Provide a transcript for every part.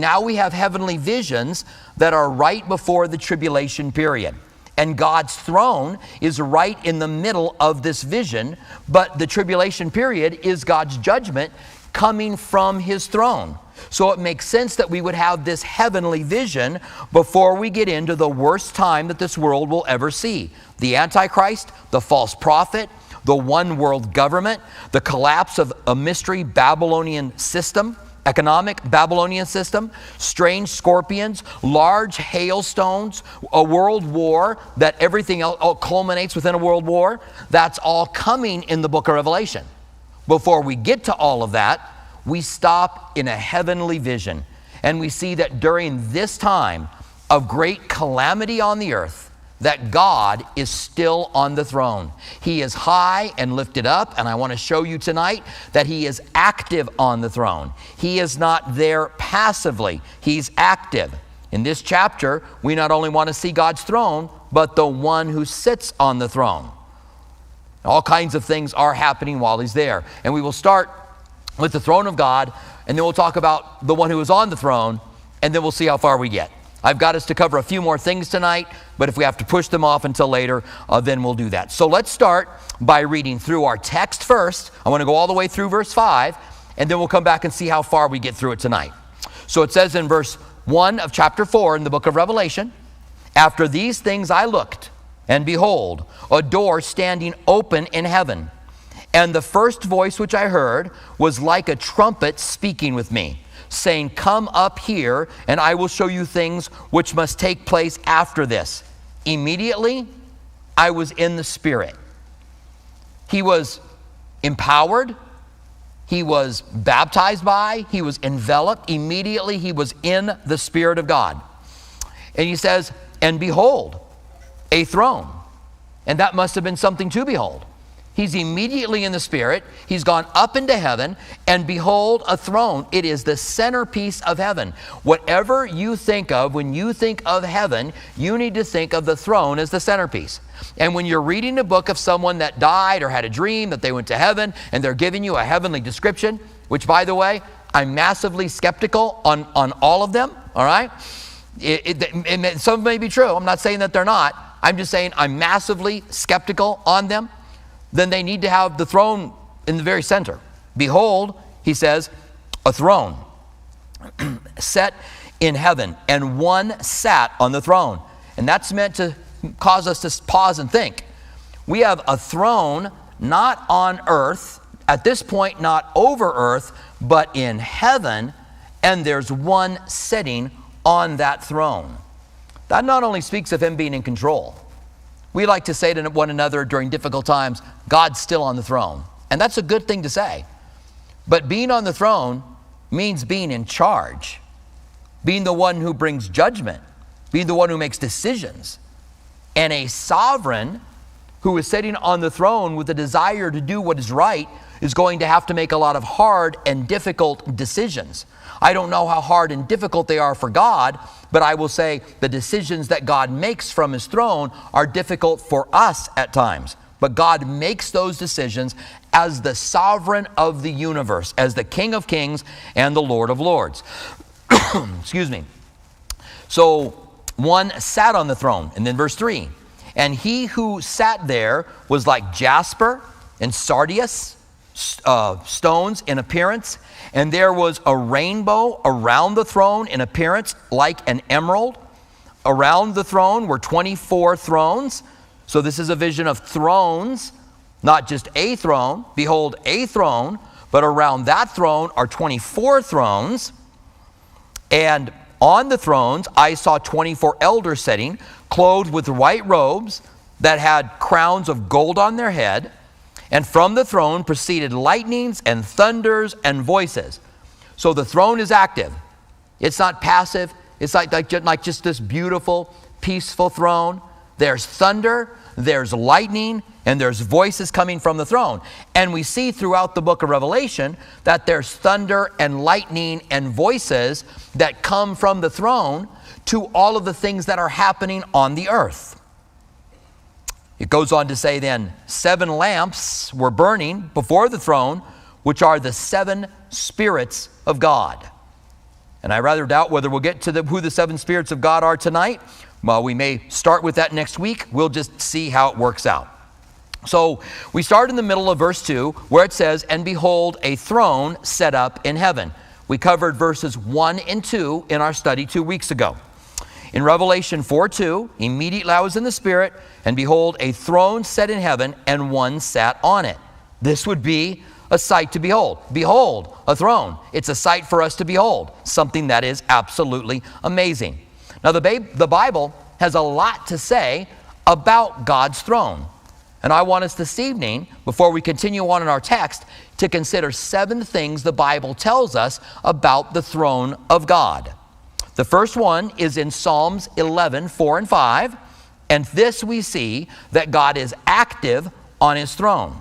Now we have heavenly visions that are right before the tribulation period. And God's throne is right in the middle of this vision, but the tribulation period is God's judgment coming from his throne. So it makes sense that we would have this heavenly vision before we get into the worst time that this world will ever see the Antichrist, the false prophet, the one world government, the collapse of a mystery Babylonian system economic Babylonian system, strange scorpions, large hailstones, a world war that everything else oh, culminates within a world war. That's all coming in the book of Revelation. Before we get to all of that, we stop in a heavenly vision and we see that during this time of great calamity on the earth, that God is still on the throne. He is high and lifted up, and I want to show you tonight that He is active on the throne. He is not there passively, He's active. In this chapter, we not only want to see God's throne, but the one who sits on the throne. All kinds of things are happening while He's there. And we will start with the throne of God, and then we'll talk about the one who is on the throne, and then we'll see how far we get. I've got us to cover a few more things tonight, but if we have to push them off until later, uh, then we'll do that. So let's start by reading through our text first. I want to go all the way through verse 5, and then we'll come back and see how far we get through it tonight. So it says in verse 1 of chapter 4 in the book of Revelation After these things I looked, and behold, a door standing open in heaven. And the first voice which I heard was like a trumpet speaking with me saying, Come up here, and I will show you things which must take place after this. Immediately, I was in the Spirit. He was empowered, he was baptized by, he was enveloped. Immediately, he was in the Spirit of God. And he says, And behold, a throne. And that must have been something to behold. He's immediately in the Spirit. He's gone up into heaven, and behold, a throne. It is the centerpiece of heaven. Whatever you think of, when you think of heaven, you need to think of the throne as the centerpiece. And when you're reading a book of someone that died or had a dream that they went to heaven, and they're giving you a heavenly description, which, by the way, I'm massively skeptical on, on all of them, all right? It, it, it, some may be true. I'm not saying that they're not. I'm just saying I'm massively skeptical on them then they need to have the throne in the very center. Behold, he says, a throne set in heaven, and one sat on the throne. And that's meant to cause us to pause and think. We have a throne not on earth, at this point, not over earth, but in heaven, and there's one sitting on that throne. That not only speaks of him being in control, we like to say to one another during difficult times, God's still on the throne. And that's a good thing to say. But being on the throne means being in charge, being the one who brings judgment, being the one who makes decisions. And a sovereign who is sitting on the throne with a desire to do what is right is going to have to make a lot of hard and difficult decisions. I don't know how hard and difficult they are for God, but I will say the decisions that God makes from his throne are difficult for us at times. But God makes those decisions as the sovereign of the universe, as the King of kings and the Lord of lords. Excuse me. So one sat on the throne. And then verse 3 And he who sat there was like jasper and sardius, uh, stones in appearance and there was a rainbow around the throne in appearance like an emerald. Around the throne were 24 thrones. So this is a vision of thrones, not just a throne. Behold, a throne, but around that throne are 24 thrones. And on the thrones I saw 24 elders sitting, clothed with white robes that had crowns of gold on their head. And from the throne proceeded lightnings and thunders and voices. So the throne is active. It's not passive. It's like, like, like just this beautiful, peaceful throne. There's thunder, there's lightning, and there's voices coming from the throne. And we see throughout the book of Revelation that there's thunder and lightning and voices that come from the throne to all of the things that are happening on the earth. It goes on to say then, seven lamps were burning before the throne, which are the seven spirits of God. And I rather doubt whether we'll get to the, who the seven spirits of God are tonight. Well, we may start with that next week. We'll just see how it works out. So we start in the middle of verse 2 where it says, And behold, a throne set up in heaven. We covered verses 1 and 2 in our study two weeks ago. In Revelation 4 2, immediately I was in the Spirit, and behold, a throne set in heaven, and one sat on it. This would be a sight to behold. Behold, a throne. It's a sight for us to behold, something that is absolutely amazing. Now, the, the Bible has a lot to say about God's throne. And I want us this evening, before we continue on in our text, to consider seven things the Bible tells us about the throne of God. The first one is in Psalms 11, 4 and 5. And this we see that God is active on his throne.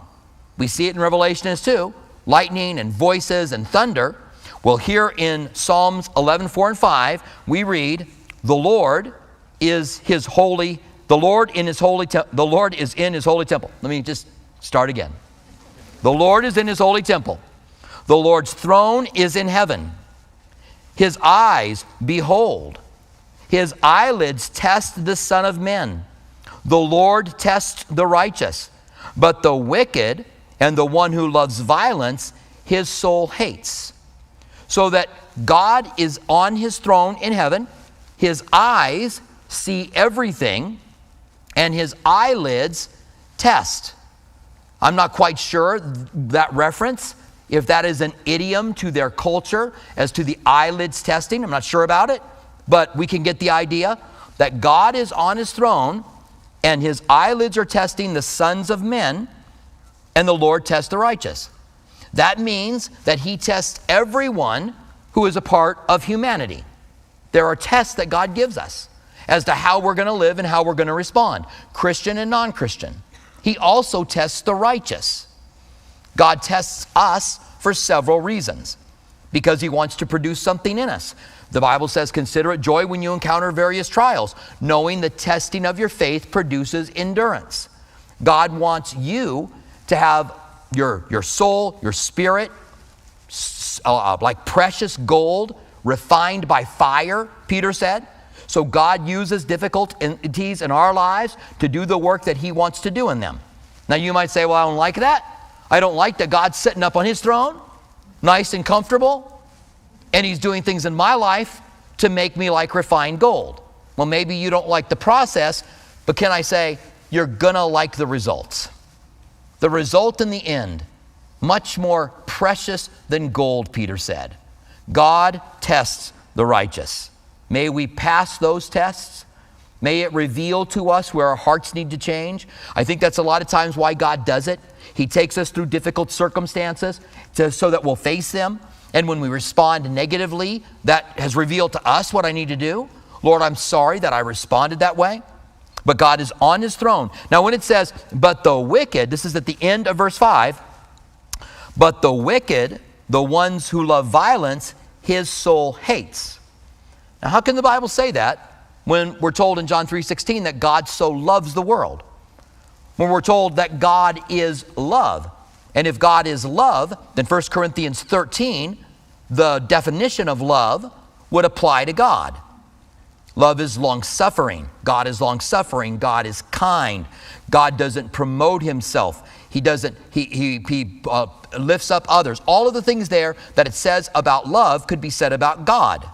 We see it in Revelation as too lightning and voices and thunder. Well, here in Psalms 11, 4 and 5, we read, The Lord is his holy, the Lord in his holy, te- the Lord is in his holy temple. Let me just start again. The Lord is in his holy temple. The Lord's throne is in heaven. His eyes behold. His eyelids test the Son of Men. The Lord tests the righteous, but the wicked and the one who loves violence, his soul hates. So that God is on his throne in heaven, his eyes see everything, and his eyelids test. I'm not quite sure that reference, if that is an idiom to their culture as to the eyelids testing. I'm not sure about it, but we can get the idea that God is on his throne and his eyelids are testing the sons of men and the Lord tests the righteous. That means that He tests everyone who is a part of humanity. There are tests that God gives us as to how we're going to live and how we're going to respond, Christian and non Christian. He also tests the righteous. God tests us for several reasons because He wants to produce something in us. The Bible says, Consider it joy when you encounter various trials, knowing the testing of your faith produces endurance. God wants you to have your, your soul, your spirit, uh, uh, like precious gold, refined by fire, Peter said. So God uses difficulties in our lives to do the work that He wants to do in them. Now you might say, well, I don't like that. I don't like that God's sitting up on His throne, nice and comfortable, and He's doing things in my life to make me like refined gold. Well, maybe you don't like the process, but can I say, you're gonna like the results. The result in the end, much more precious than gold, Peter said. God tests the righteous. May we pass those tests. May it reveal to us where our hearts need to change. I think that's a lot of times why God does it. He takes us through difficult circumstances to, so that we'll face them. And when we respond negatively, that has revealed to us what I need to do. Lord, I'm sorry that I responded that way but God is on his throne. Now, when it says, but the wicked, this is at the end of verse 5, but the wicked, the ones who love violence, his soul hates. Now, how can the Bible say that when we're told in John 3:16 that God so loves the world? When we're told that God is love. And if God is love, then 1 Corinthians 13, the definition of love would apply to God. Love is long suffering. God is long suffering. God is kind. God doesn't promote himself. He doesn't, he, he, he uh, lifts up others. All of the things there that it says about love could be said about God.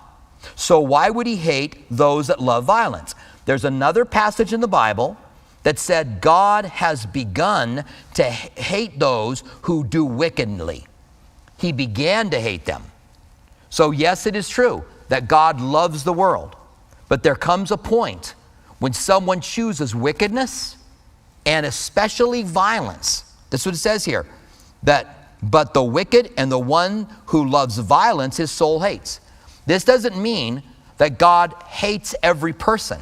So why would he hate those that love violence? There's another passage in the Bible that said God has begun to hate those who do wickedly. He began to hate them. So, yes, it is true that God loves the world. But there comes a point when someone chooses wickedness and especially violence. That's what it says here. That but the wicked and the one who loves violence his soul hates. This doesn't mean that God hates every person.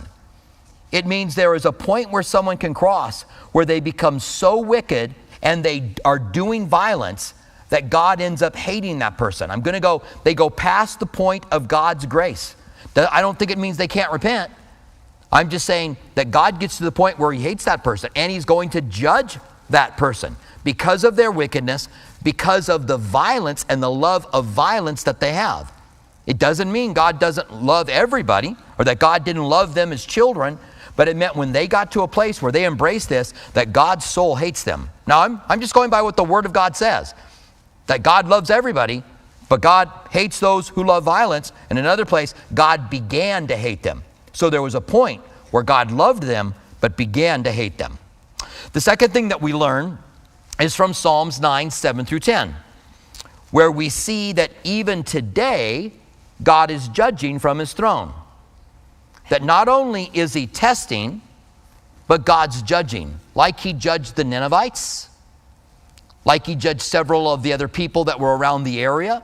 It means there is a point where someone can cross where they become so wicked and they are doing violence that God ends up hating that person. I'm going to go, they go past the point of God's grace. I don't think it means they can't repent. I'm just saying that God gets to the point where he hates that person and he's going to judge that person because of their wickedness, because of the violence and the love of violence that they have. It doesn't mean God doesn't love everybody or that God didn't love them as children, but it meant when they got to a place where they embraced this, that God's soul hates them. Now, I'm, I'm just going by what the Word of God says that God loves everybody, but God hates those who love violence. And another place, God began to hate them. So there was a point where God loved them, but began to hate them. The second thing that we learn is from Psalms 9, 7 through 10, where we see that even today, God is judging from his throne. That not only is he testing, but God's judging, like he judged the Ninevites, like he judged several of the other people that were around the area,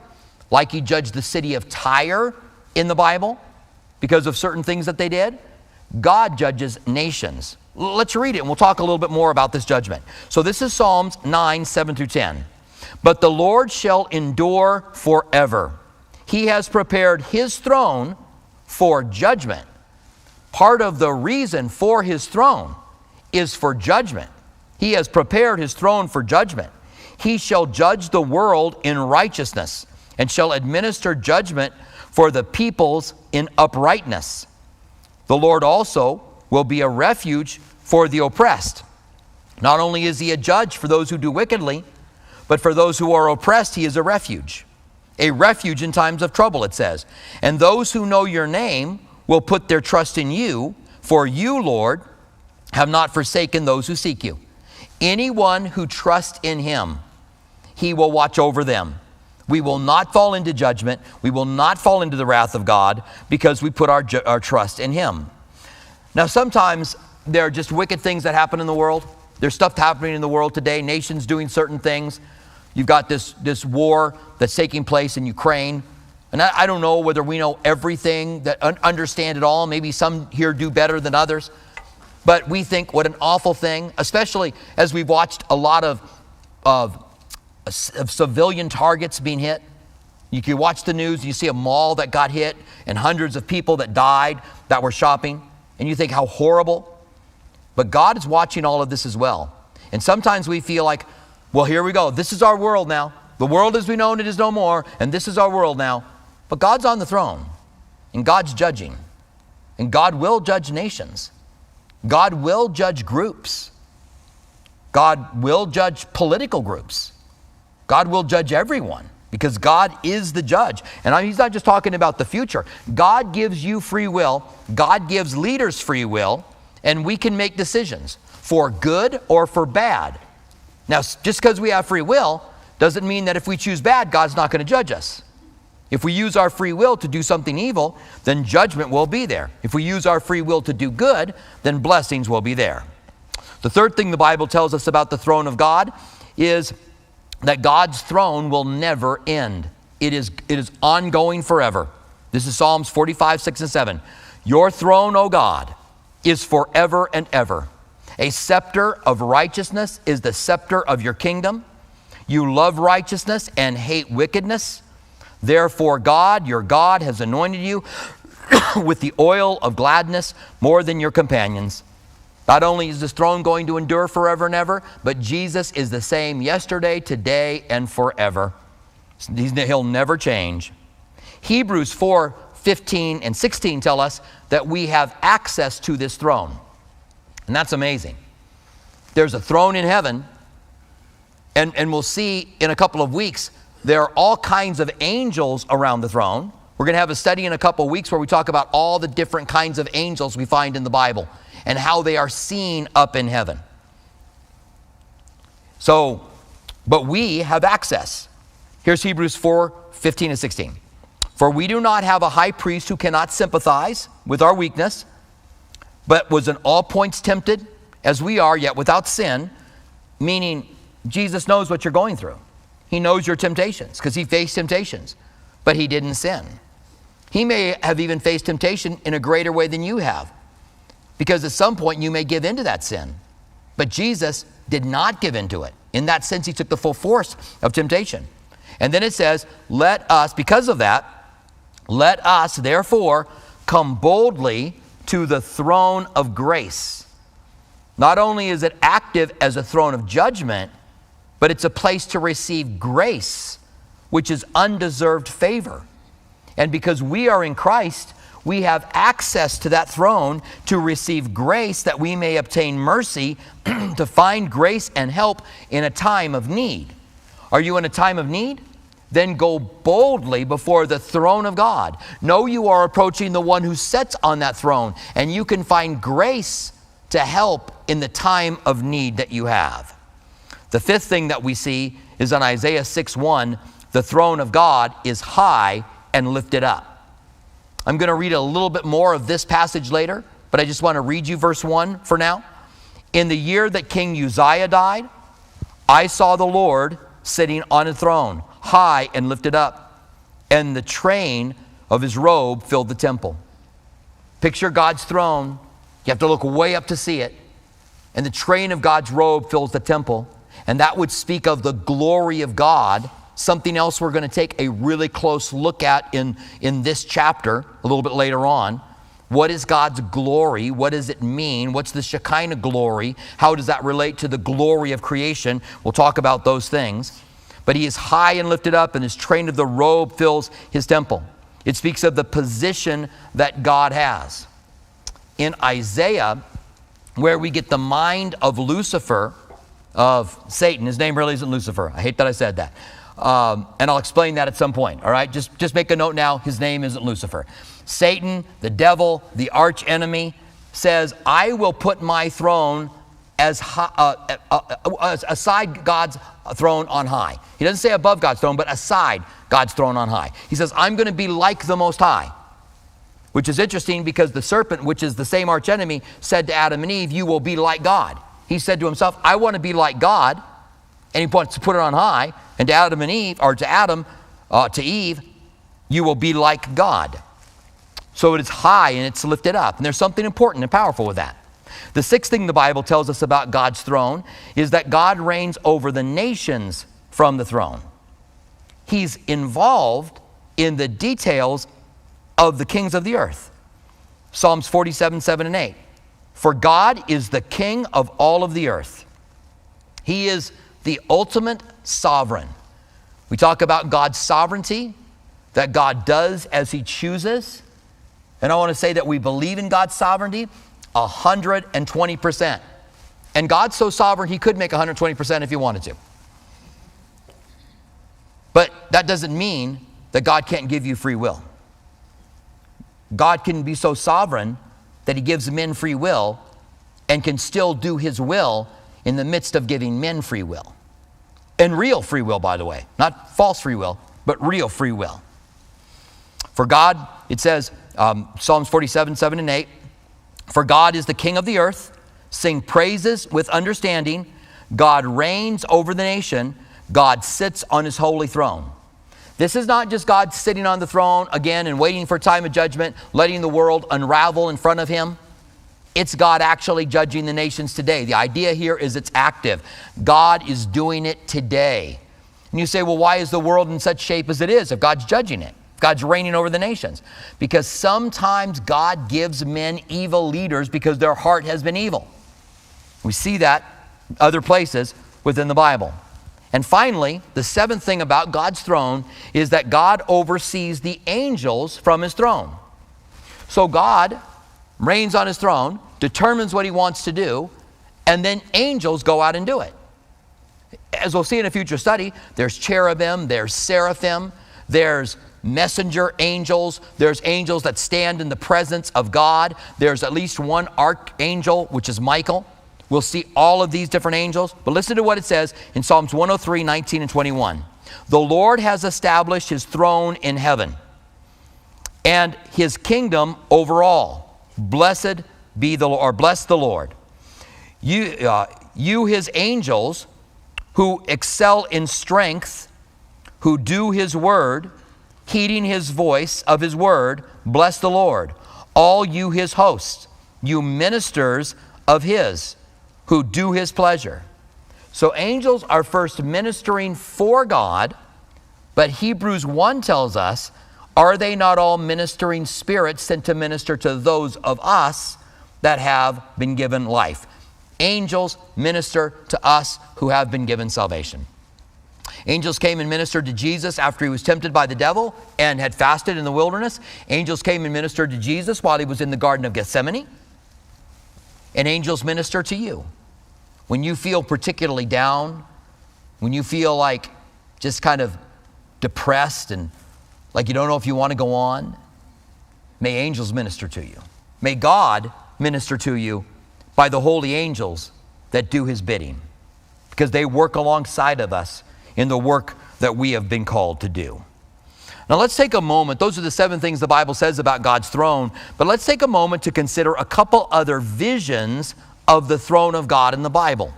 like he judged the city of Tyre in the Bible because of certain things that they did. God judges nations. Let's read it and we'll talk a little bit more about this judgment. So this is Psalms 9, 7 through 10. But the Lord shall endure forever. He has prepared his throne for judgment. Part of the reason for his throne is for judgment. He has prepared his throne for judgment. He shall judge the world in righteousness and shall administer judgment for the peoples in uprightness. The Lord also will be a refuge for the oppressed. Not only is he a judge for those who do wickedly, but for those who are oppressed, he is a refuge. A refuge in times of trouble, it says. And those who know your name will put their trust in you, for you, Lord, have not forsaken those who seek you. Anyone who trusts in him, he will watch over them. We will not fall into judgment. We will not fall into the wrath of God because we put our, ju- our trust in him. Now, sometimes there are just wicked things that happen in the world. There's stuff happening in the world today, nations doing certain things. You've got this, this war that's taking place in Ukraine. And I, I don't know whether we know everything, that un- understand it all. Maybe some here do better than others. But we think what an awful thing, especially as we've watched a lot of, of, of civilian targets being hit. You can watch the news, you see a mall that got hit and hundreds of people that died that were shopping, and you think how horrible. But God is watching all of this as well. And sometimes we feel like, well, here we go. This is our world now. The world as we know it is no more, and this is our world now. But God's on the throne, and God's judging, and God will judge nations. God will judge groups. God will judge political groups. God will judge everyone because God is the judge. And he's not just talking about the future. God gives you free will, God gives leaders free will, and we can make decisions for good or for bad. Now, just because we have free will doesn't mean that if we choose bad, God's not going to judge us. If we use our free will to do something evil, then judgment will be there. If we use our free will to do good, then blessings will be there. The third thing the Bible tells us about the throne of God is that God's throne will never end. It is, it is ongoing forever. This is Psalms 45, 6, and 7. Your throne, O God, is forever and ever. A scepter of righteousness is the scepter of your kingdom. You love righteousness and hate wickedness. Therefore, God, your God, has anointed you with the oil of gladness more than your companions. Not only is this throne going to endure forever and ever, but Jesus is the same yesterday, today, and forever. He'll never change. Hebrews 4 15 and 16 tell us that we have access to this throne. And that's amazing. There's a throne in heaven, and, and we'll see in a couple of weeks, there are all kinds of angels around the throne. We're going to have a study in a couple weeks where we talk about all the different kinds of angels we find in the Bible and how they are seen up in heaven. So, but we have access. Here's Hebrews 4 15 and 16. For we do not have a high priest who cannot sympathize with our weakness, but was in all points tempted as we are, yet without sin, meaning Jesus knows what you're going through. He knows your temptations because he faced temptations, but he didn't sin. He may have even faced temptation in a greater way than you have because at some point you may give into that sin. But Jesus did not give into it. In that sense, he took the full force of temptation. And then it says, Let us, because of that, let us therefore come boldly to the throne of grace. Not only is it active as a throne of judgment, but it's a place to receive grace, which is undeserved favor. And because we are in Christ, we have access to that throne to receive grace that we may obtain mercy to find grace and help in a time of need. Are you in a time of need? Then go boldly before the throne of God. Know you are approaching the one who sits on that throne, and you can find grace to help in the time of need that you have. The fifth thing that we see is on Isaiah 6 1, the throne of God is high and lifted up. I'm going to read a little bit more of this passage later, but I just want to read you verse 1 for now. In the year that King Uzziah died, I saw the Lord sitting on a throne, high and lifted up, and the train of his robe filled the temple. Picture God's throne. You have to look way up to see it. And the train of God's robe fills the temple. And that would speak of the glory of God something else we're going to take a really close look at in, in this chapter a little bit later on. What is God's glory? What does it mean? What's the Shekinah glory? How does that relate to the glory of creation? We'll talk about those things. But he is high and lifted up, and his train of the robe fills his temple. It speaks of the position that God has. In Isaiah, where we get the mind of Lucifer, of Satan, his name really isn't Lucifer. I hate that I said that. Um, and I'll explain that at some point, all right? Just, just make a note now his name isn't Lucifer. Satan, the devil, the arch enemy, says, I will put my throne as high, uh, uh, uh, aside God's throne on high. He doesn't say above God's throne, but aside God's throne on high. He says, I'm going to be like the Most High. Which is interesting because the serpent, which is the same arch enemy, said to Adam and Eve, You will be like God. He said to himself, I want to be like God. And he wants to put it on high. And to Adam and Eve, or to Adam, uh, to Eve, you will be like God. So it is high and it's lifted up. And there's something important and powerful with that. The sixth thing the Bible tells us about God's throne is that God reigns over the nations from the throne. He's involved in the details of the kings of the earth. Psalms 47, 7, and 8. For God is the king of all of the earth. He is the ultimate sovereign. We talk about God's sovereignty, that God does as He chooses. And I want to say that we believe in God's sovereignty 120%. And God's so sovereign, He could make 120% if He wanted to. But that doesn't mean that God can't give you free will. God can be so sovereign that He gives men free will and can still do His will in the midst of giving men free will. And real free will, by the way, not false free will, but real free will. For God, it says, um, Psalms 47, 7 and 8, for God is the king of the earth, sing praises with understanding. God reigns over the nation, God sits on his holy throne. This is not just God sitting on the throne again and waiting for time of judgment, letting the world unravel in front of him. It's God actually judging the nations today. The idea here is it's active. God is doing it today. And you say, well, why is the world in such shape as it is if God's judging it? God's reigning over the nations. Because sometimes God gives men evil leaders because their heart has been evil. We see that other places within the Bible. And finally, the seventh thing about God's throne is that God oversees the angels from his throne. So God reigns on his throne, determines what he wants to do, and then angels go out and do it. As we'll see in a future study, there's cherubim, there's seraphim, there's messenger angels, there's angels that stand in the presence of God, there's at least one archangel, which is Michael. We'll see all of these different angels, but listen to what it says in Psalms 103, 19, and 21. The Lord has established his throne in heaven and his kingdom over all. Blessed be the Lord, or bless the Lord. You, uh, you his angels who excel in strength, who do his word, heeding his voice of his word, bless the Lord. All you his hosts, you ministers of his, who do his pleasure. So angels are first ministering for God, but Hebrews 1 tells us are they not all ministering spirits sent to minister to those of us that have been given life? Angels minister to us who have been given salvation. Angels came and ministered to Jesus after he was tempted by the devil and had fasted in the wilderness. Angels came and ministered to Jesus while he was in the Garden of Gethsemane. And angels minister to you. When you feel particularly down, when you feel like just kind of depressed and like you don't know if you want to go on, may angels minister to you. May God minister to you by the holy angels that do his bidding because they work alongside of us in the work that we have been called to do. Now, let's take a moment. Those are the seven things the Bible says about God's throne, but let's take a moment to consider a couple other visions of the throne of God in the Bible.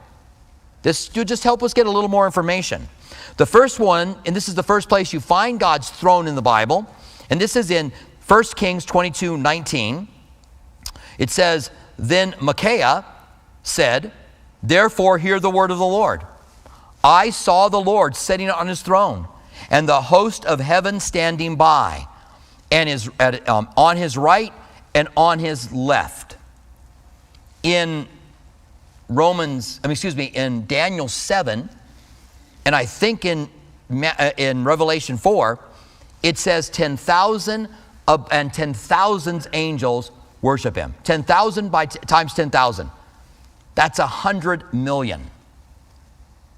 This will just help us get a little more information. The first one, and this is the first place you find God's throne in the Bible, and this is in 1 Kings 22 19. It says, Then Micaiah said, Therefore, hear the word of the Lord. I saw the Lord sitting on his throne, and the host of heaven standing by, and his, um, on his right and on his left. In Romans, I mean, excuse me, in Daniel 7, and I think in, uh, in Revelation 4, it says 10,000 and 10,000 angels worship him. 10,000 by t- times 10,000. That's a hundred million.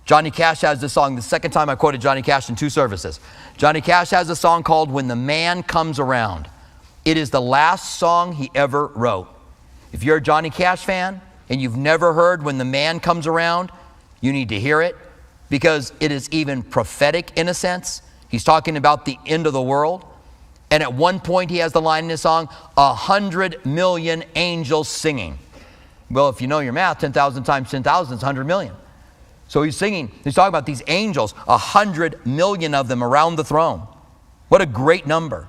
Johnny Cash has this song, the second time I quoted Johnny Cash in two services. Johnny Cash has a song called When the Man Comes Around. It is the last song he ever wrote. If you're a Johnny Cash fan and you've never heard When the Man Comes Around, you need to hear it because it is even prophetic in a sense. He's talking about the end of the world. And at one point, he has the line in his song, a hundred million angels singing. Well, if you know your math, 10,000 times 10,000 is 100 million. So he's singing, he's talking about these angels, a 100 million of them around the throne. What a great number.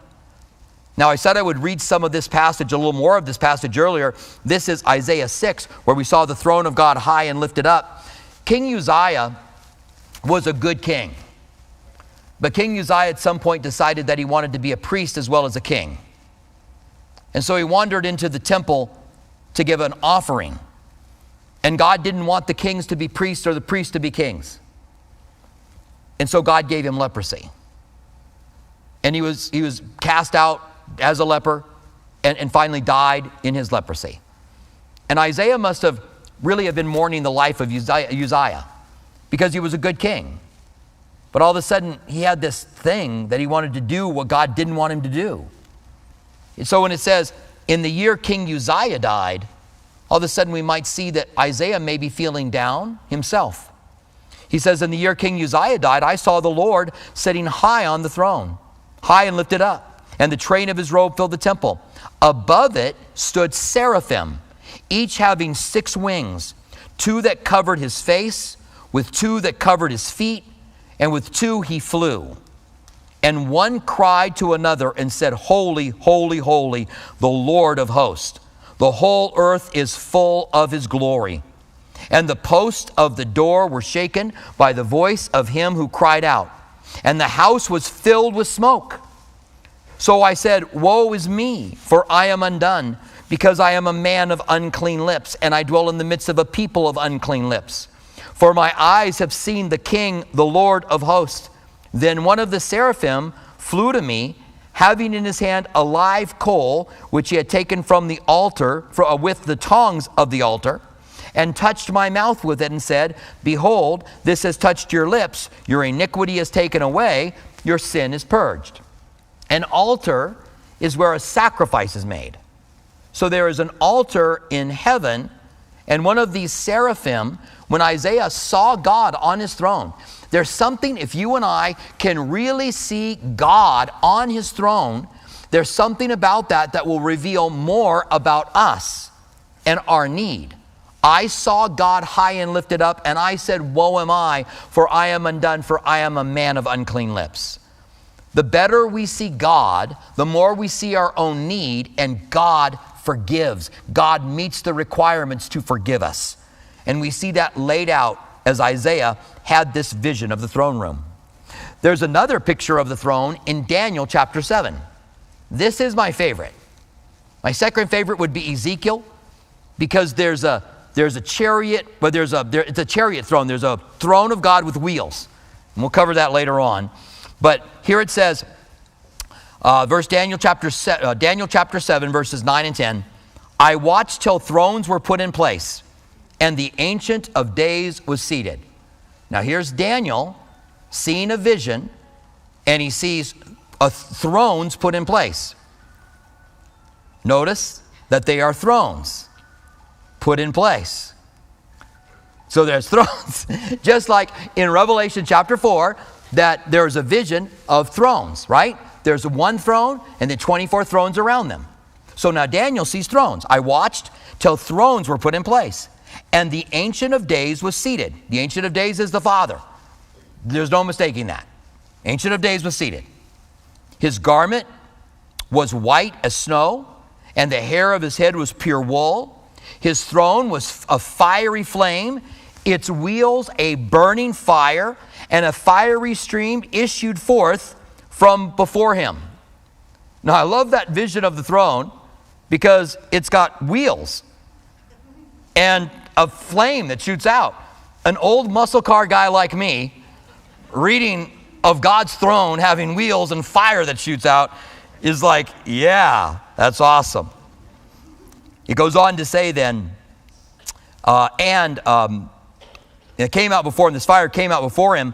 Now, I said I would read some of this passage, a little more of this passage earlier. This is Isaiah 6, where we saw the throne of God high and lifted up. King Uzziah was a good king. But King Uzziah at some point decided that he wanted to be a priest as well as a king. And so he wandered into the temple to give an offering. And God didn't want the kings to be priests or the priests to be kings. And so God gave him leprosy. And he was, he was cast out as a leper and, and finally died in his leprosy. And Isaiah must have really have been mourning the life of Uzziah, because he was a good king. But all of a sudden, he had this thing that he wanted to do what God didn't want him to do. And so when it says, in the year King Uzziah died, all of a sudden we might see that Isaiah may be feeling down himself. He says, In the year King Uzziah died, I saw the Lord sitting high on the throne, high and lifted up, and the train of his robe filled the temple. Above it stood seraphim, each having six wings, two that covered his face, with two that covered his feet, and with two he flew. And one cried to another and said, Holy, holy, holy, the Lord of hosts. The whole earth is full of his glory. And the posts of the door were shaken by the voice of him who cried out. And the house was filled with smoke. So I said, Woe is me, for I am undone, because I am a man of unclean lips, and I dwell in the midst of a people of unclean lips. For my eyes have seen the King, the Lord of hosts. Then one of the seraphim flew to me, having in his hand a live coal, which he had taken from the altar for, uh, with the tongs of the altar, and touched my mouth with it and said, Behold, this has touched your lips, your iniquity is taken away, your sin is purged. An altar is where a sacrifice is made. So there is an altar in heaven, and one of these seraphim, when Isaiah saw God on his throne, there's something, if you and I can really see God on his throne, there's something about that that will reveal more about us and our need. I saw God high and lifted up, and I said, Woe am I, for I am undone, for I am a man of unclean lips. The better we see God, the more we see our own need, and God forgives. God meets the requirements to forgive us. And we see that laid out as Isaiah had this vision of the throne room. There's another picture of the throne in Daniel chapter 7. This is my favorite. My second favorite would be Ezekiel because there's a there's a chariot, but there's a there, it's a chariot throne. There's a throne of God with wheels. And we'll cover that later on. But here it says, uh, verse Daniel chapter, se- uh, Daniel chapter 7, verses 9 and 10. I watched till thrones were put in place, and the Ancient of Days was seated. Now here's Daniel seeing a vision, and he sees a thrones put in place. Notice that they are thrones put in place. So there's thrones. Just like in Revelation chapter 4, that there's a vision of thrones, right? There's one throne and then 24 thrones around them. So now Daniel sees thrones. I watched till thrones were put in place, and the Ancient of Days was seated. The Ancient of Days is the Father. There's no mistaking that. Ancient of Days was seated. His garment was white as snow, and the hair of his head was pure wool. His throne was a fiery flame, its wheels a burning fire, and a fiery stream issued forth from before him. Now, I love that vision of the throne because it's got wheels and a flame that shoots out. An old muscle car guy like me, reading of God's throne having wheels and fire that shoots out, is like, yeah, that's awesome. It goes on to say then, uh, and um, it came out before him, this fire came out before him,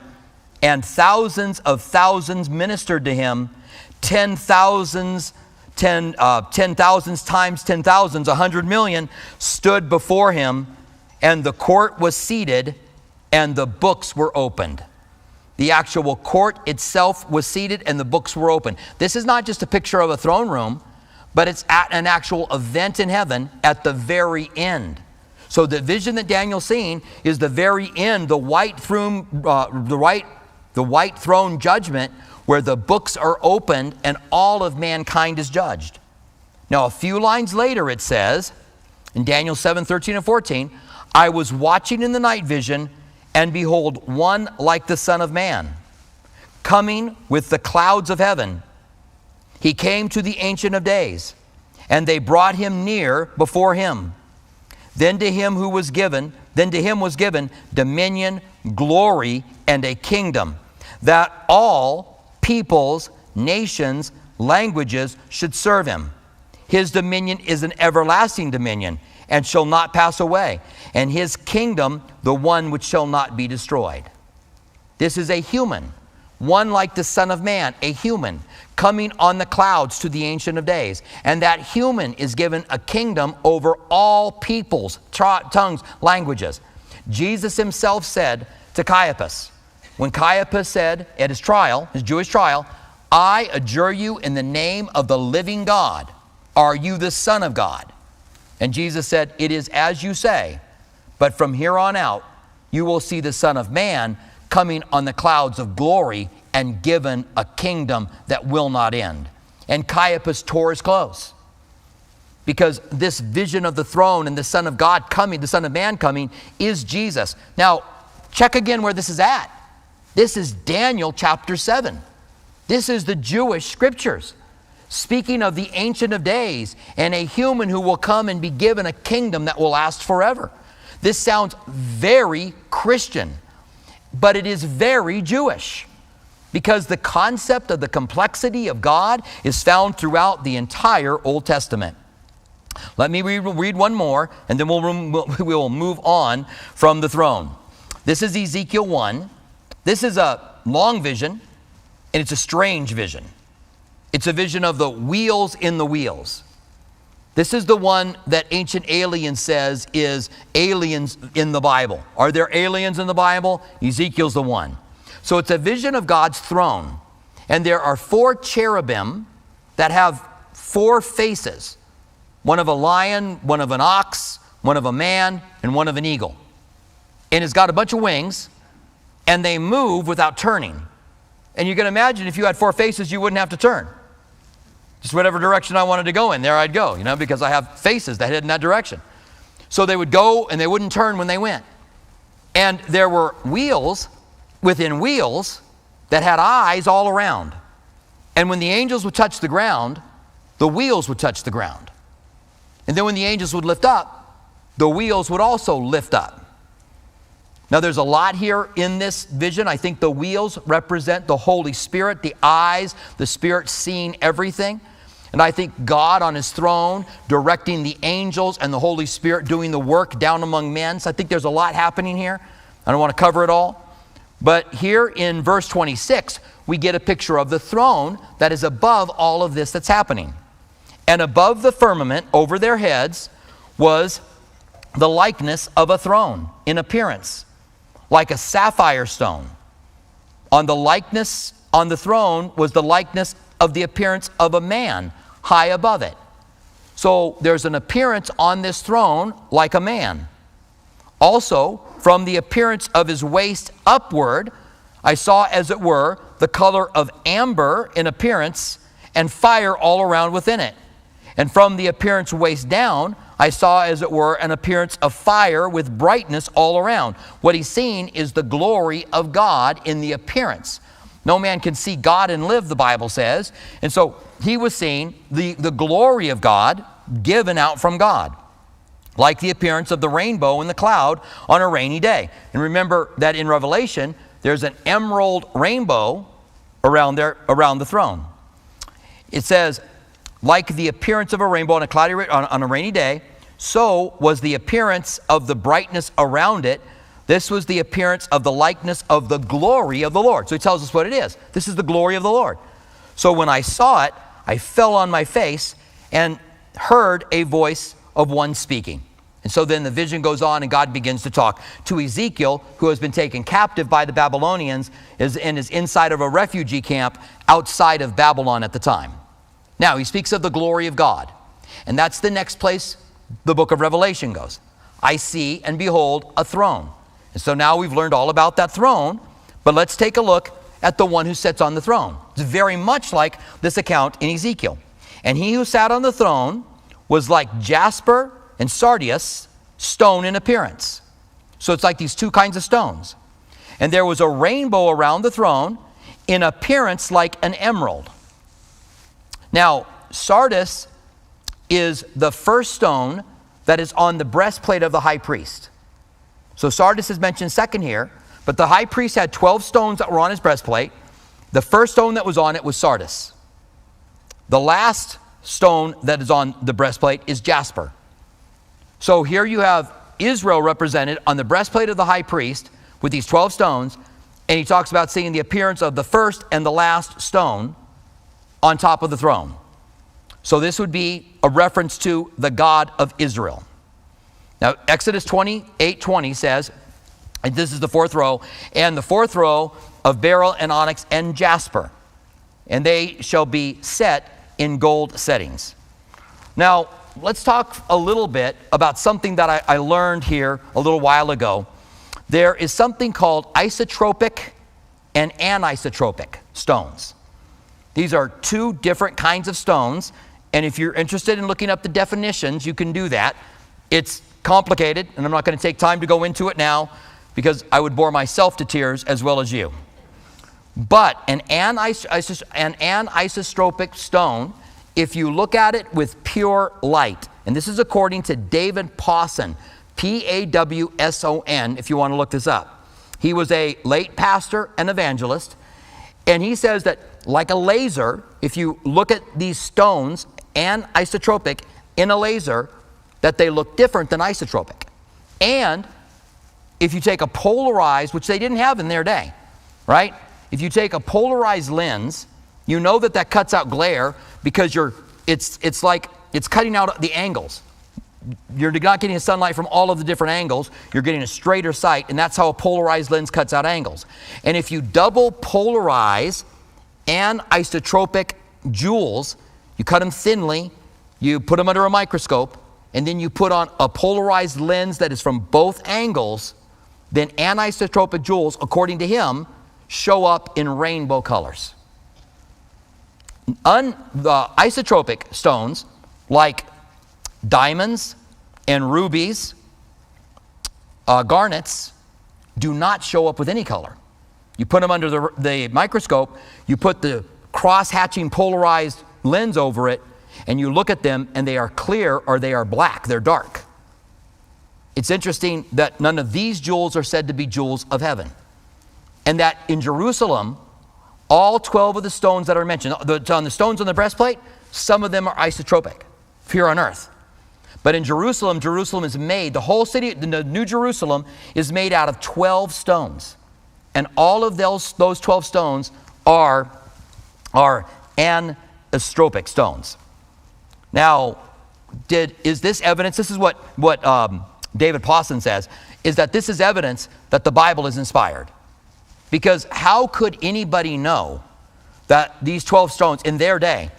and thousands of thousands ministered to him, ten thousands ten, uh, ten thousands times ten thousands, a hundred million, stood before him, and the court was seated, and the books were opened. The actual court itself was seated, and the books were opened. This is not just a picture of a throne room, but it's at an actual event in heaven at the very end. So the vision that Daniel's seen is the very end, the white throne, uh, the white, the white throne judgment where the books are opened and all of mankind is judged. Now, a few lines later, it says in Daniel 7 13 and 14, I was watching in the night vision, and behold, one like the Son of Man, coming with the clouds of heaven. He came to the Ancient of Days, and they brought him near before him. Then to him who was given, then to him was given dominion, glory, and a kingdom, that all peoples, nations, languages should serve him. His dominion is an everlasting dominion and shall not pass away, and his kingdom the one which shall not be destroyed. This is a human, one like the Son of Man, a human, coming on the clouds to the Ancient of Days. And that human is given a kingdom over all peoples, tongues, languages. Jesus himself said to Caiaphas, when Caiaphas said at his trial, his Jewish trial, I adjure you in the name of the living God, are you the Son of God? And Jesus said, It is as you say, but from here on out, you will see the Son of Man coming on the clouds of glory and given a kingdom that will not end. And Caiaphas tore his clothes because this vision of the throne and the Son of God coming, the Son of Man coming, is Jesus. Now, check again where this is at. This is Daniel chapter 7. This is the Jewish scriptures speaking of the Ancient of Days and a human who will come and be given a kingdom that will last forever. This sounds very Christian, but it is very Jewish because the concept of the complexity of God is found throughout the entire Old Testament. Let me read, read one more and then we'll, we'll move on from the throne. This is Ezekiel 1. This is a long vision, and it's a strange vision. It's a vision of the wheels in the wheels. This is the one that Ancient Alien says is aliens in the Bible. Are there aliens in the Bible? Ezekiel's the one. So it's a vision of God's throne. And there are four cherubim that have four faces one of a lion, one of an ox, one of a man, and one of an eagle. And it's got a bunch of wings, and they move without turning. And you can imagine if you had four faces, you wouldn't have to turn. Just whatever direction I wanted to go in, there I'd go, you know, because I have faces that head in that direction. So they would go and they wouldn't turn when they went. And there were wheels within wheels that had eyes all around. And when the angels would touch the ground, the wheels would touch the ground. And then when the angels would lift up, the wheels would also lift up. Now, there's a lot here in this vision. I think the wheels represent the Holy Spirit, the eyes, the Spirit seeing everything. And I think God on his throne directing the angels and the Holy Spirit doing the work down among men. So I think there's a lot happening here. I don't want to cover it all. But here in verse 26, we get a picture of the throne that is above all of this that's happening. And above the firmament, over their heads, was the likeness of a throne in appearance, like a sapphire stone. On the likeness, on the throne, was the likeness of the appearance of a man high above it. So there's an appearance on this throne like a man. Also, from the appearance of his waist upward, I saw, as it were, the color of amber in appearance and fire all around within it. And from the appearance waist down, I saw, as it were, an appearance of fire with brightness all around. What he's seeing is the glory of God in the appearance. No man can see God and live, the Bible says. And so he was seeing the, the glory of God given out from God, like the appearance of the rainbow in the cloud on a rainy day. And remember that in Revelation, there's an emerald rainbow around there, around the throne. It says, like the appearance of a rainbow on a cloudy on, on a rainy day, so was the appearance of the brightness around it. This was the appearance of the likeness of the glory of the Lord. So he tells us what it is. This is the glory of the Lord. So when I saw it, I fell on my face and heard a voice of one speaking. And so then the vision goes on, and God begins to talk to Ezekiel, who has been taken captive by the Babylonians is, and is inside of a refugee camp outside of Babylon at the time. Now, he speaks of the glory of God. And that's the next place the book of Revelation goes. I see and behold a throne. And so now we've learned all about that throne, but let's take a look at the one who sits on the throne. It's very much like this account in Ezekiel. And he who sat on the throne was like jasper and sardius, stone in appearance. So it's like these two kinds of stones. And there was a rainbow around the throne in appearance like an emerald. Now, sardis is the first stone that is on the breastplate of the high priest. So sardis is mentioned second here, but the high priest had 12 stones that were on his breastplate. The first stone that was on it was sardis. The last stone that is on the breastplate is jasper. So here you have Israel represented on the breastplate of the high priest with these 12 stones, and he talks about seeing the appearance of the first and the last stone on top of the throne. So this would be a reference to the God of Israel. Now, Exodus 28 20 says, and this is the fourth row, and the fourth row of beryl and onyx and jasper, and they shall be set in gold settings. Now, let's talk a little bit about something that I, I learned here a little while ago. There is something called isotropic and anisotropic stones. These are two different kinds of stones, and if you're interested in looking up the definitions, you can do that. It's complicated, and I'm not going to take time to go into it now because I would bore myself to tears as well as you. But an, anis- an anisotropic stone, if you look at it with pure light, and this is according to David Pawson, P A W S O N, if you want to look this up. He was a late pastor and evangelist, and he says that like a laser, if you look at these stones and isotropic in a laser, that they look different than isotropic. And if you take a polarized, which they didn't have in their day, right? If you take a polarized lens, you know that that cuts out glare because you're, it's, it's like it's cutting out the angles. You're not getting sunlight from all of the different angles. You're getting a straighter sight, and that's how a polarized lens cuts out angles. And if you double polarize anisotropic jewels. You cut them thinly, you put them under a microscope, and then you put on a polarized lens that is from both angles. Then anisotropic jewels, according to him, show up in rainbow colors. Un, the isotropic stones, like diamonds and rubies, uh, garnets, do not show up with any color. You put them under the, the microscope, you put the cross hatching polarized lens over it, and you look at them and they are clear or they are black, they're dark. It's interesting that none of these jewels are said to be jewels of heaven. And that in Jerusalem, all 12 of the stones that are mentioned, on the stones on the breastplate, some of them are isotropic, here on earth. But in Jerusalem, Jerusalem is made, the whole city, the New Jerusalem is made out of 12 stones. And all of those, those 12 stones are, are anistropic stones. Now, did, is this evidence? This is what, what um, David Pawson says, is that this is evidence that the Bible is inspired. Because how could anybody know that these 12 stones in their day,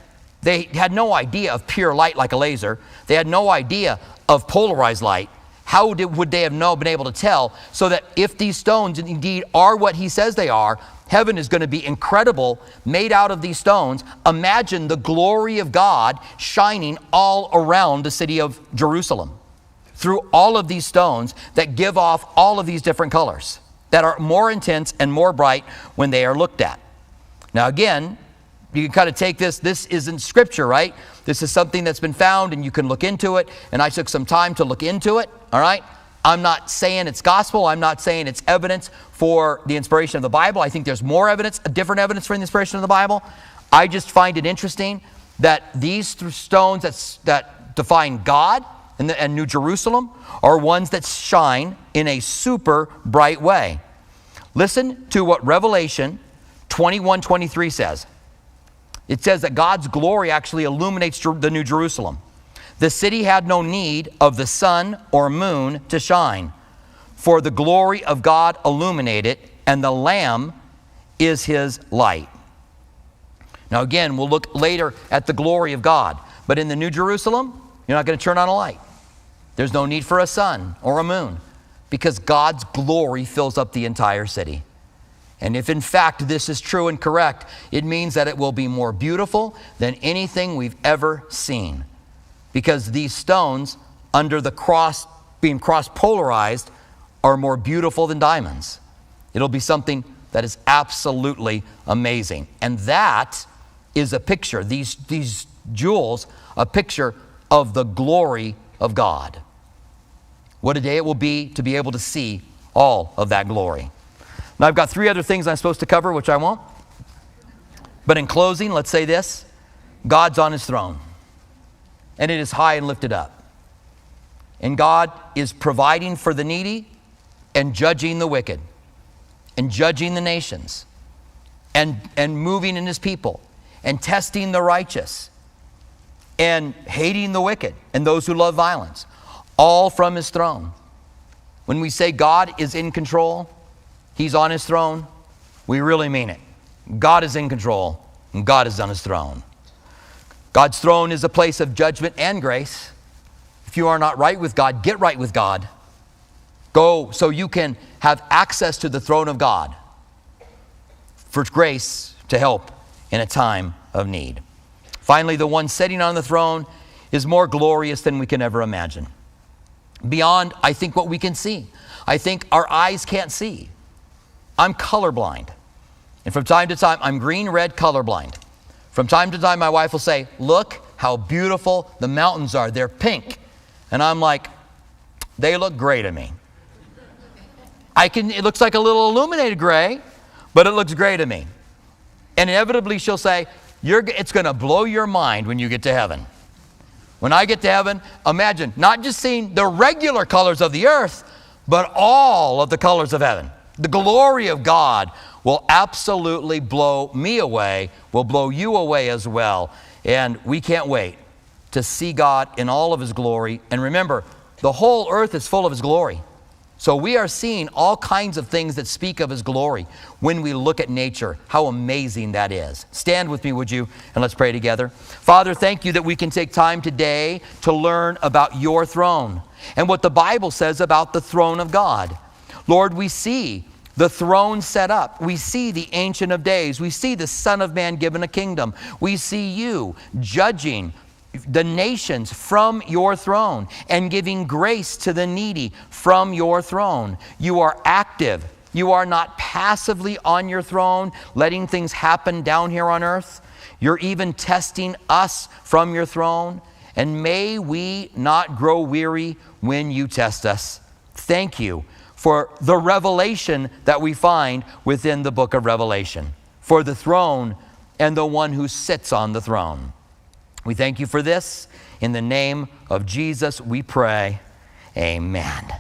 they had no idea of pure light like a laser, they had no idea of polarized light. How did, would they have known, been able to tell? So that if these stones indeed are what he says they are, heaven is going to be incredible, made out of these stones. Imagine the glory of God shining all around the city of Jerusalem through all of these stones that give off all of these different colors that are more intense and more bright when they are looked at. Now, again, you can kind of take this, this isn't scripture, right? This is something that's been found and you can look into it. And I took some time to look into it, all right? I'm not saying it's gospel. I'm not saying it's evidence for the inspiration of the Bible. I think there's more evidence, different evidence for the inspiration of the Bible. I just find it interesting that these stones that, that define God and, the, and New Jerusalem are ones that shine in a super bright way. Listen to what Revelation 21 23 says. It says that God's glory actually illuminates the New Jerusalem. The city had no need of the sun or moon to shine, for the glory of God illuminated, and the Lamb is his light. Now, again, we'll look later at the glory of God, but in the New Jerusalem, you're not going to turn on a light. There's no need for a sun or a moon because God's glory fills up the entire city. And if in fact this is true and correct, it means that it will be more beautiful than anything we've ever seen. Because these stones, under the cross, being cross polarized, are more beautiful than diamonds. It'll be something that is absolutely amazing. And that is a picture, these, these jewels, a picture of the glory of God. What a day it will be to be able to see all of that glory. Now, I've got three other things I'm supposed to cover, which I won't. But in closing, let's say this God's on his throne, and it is high and lifted up. And God is providing for the needy and judging the wicked, and judging the nations, and, and moving in his people, and testing the righteous, and hating the wicked and those who love violence all from his throne. When we say God is in control, he's on his throne, we really mean it. God is in control, and God is on his throne. God's throne is a place of judgment and grace. If you are not right with God, get right with God. Go so you can have access to the throne of God for grace to help in a time of need. Finally, the one sitting on the throne is more glorious than we can ever imagine beyond, I think, what we can see. I think our eyes can't see. I'm colorblind. And from time to time, I'm green red colorblind. From time to time, my wife will say, Look how beautiful the mountains are. They're pink. And I'm like, They look gray to me. I can, it looks like a little illuminated gray, but it looks gray to me. And inevitably, she'll say, It's going to blow your mind when you get to heaven. When I get to heaven, imagine not just seeing the regular colors of the earth, but all of the colors of heaven. The glory of God will absolutely blow me away, will blow you away as well. And we can't wait to see God in all of His glory. And remember, the whole earth is full of His glory. So we are seeing all kinds of things that speak of His glory when we look at nature. How amazing that is. Stand with me, would you? And let's pray together. Father, thank you that we can take time today to learn about your throne and what the Bible says about the throne of God. Lord, we see the throne set up. We see the Ancient of Days. We see the Son of Man given a kingdom. We see you judging the nations from your throne and giving grace to the needy from your throne. You are active. You are not passively on your throne, letting things happen down here on earth. You're even testing us from your throne. And may we not grow weary when you test us. Thank you for the revelation that we find within the book of Revelation, for the throne and the one who sits on the throne. We thank you for this. In the name of Jesus, we pray. Amen.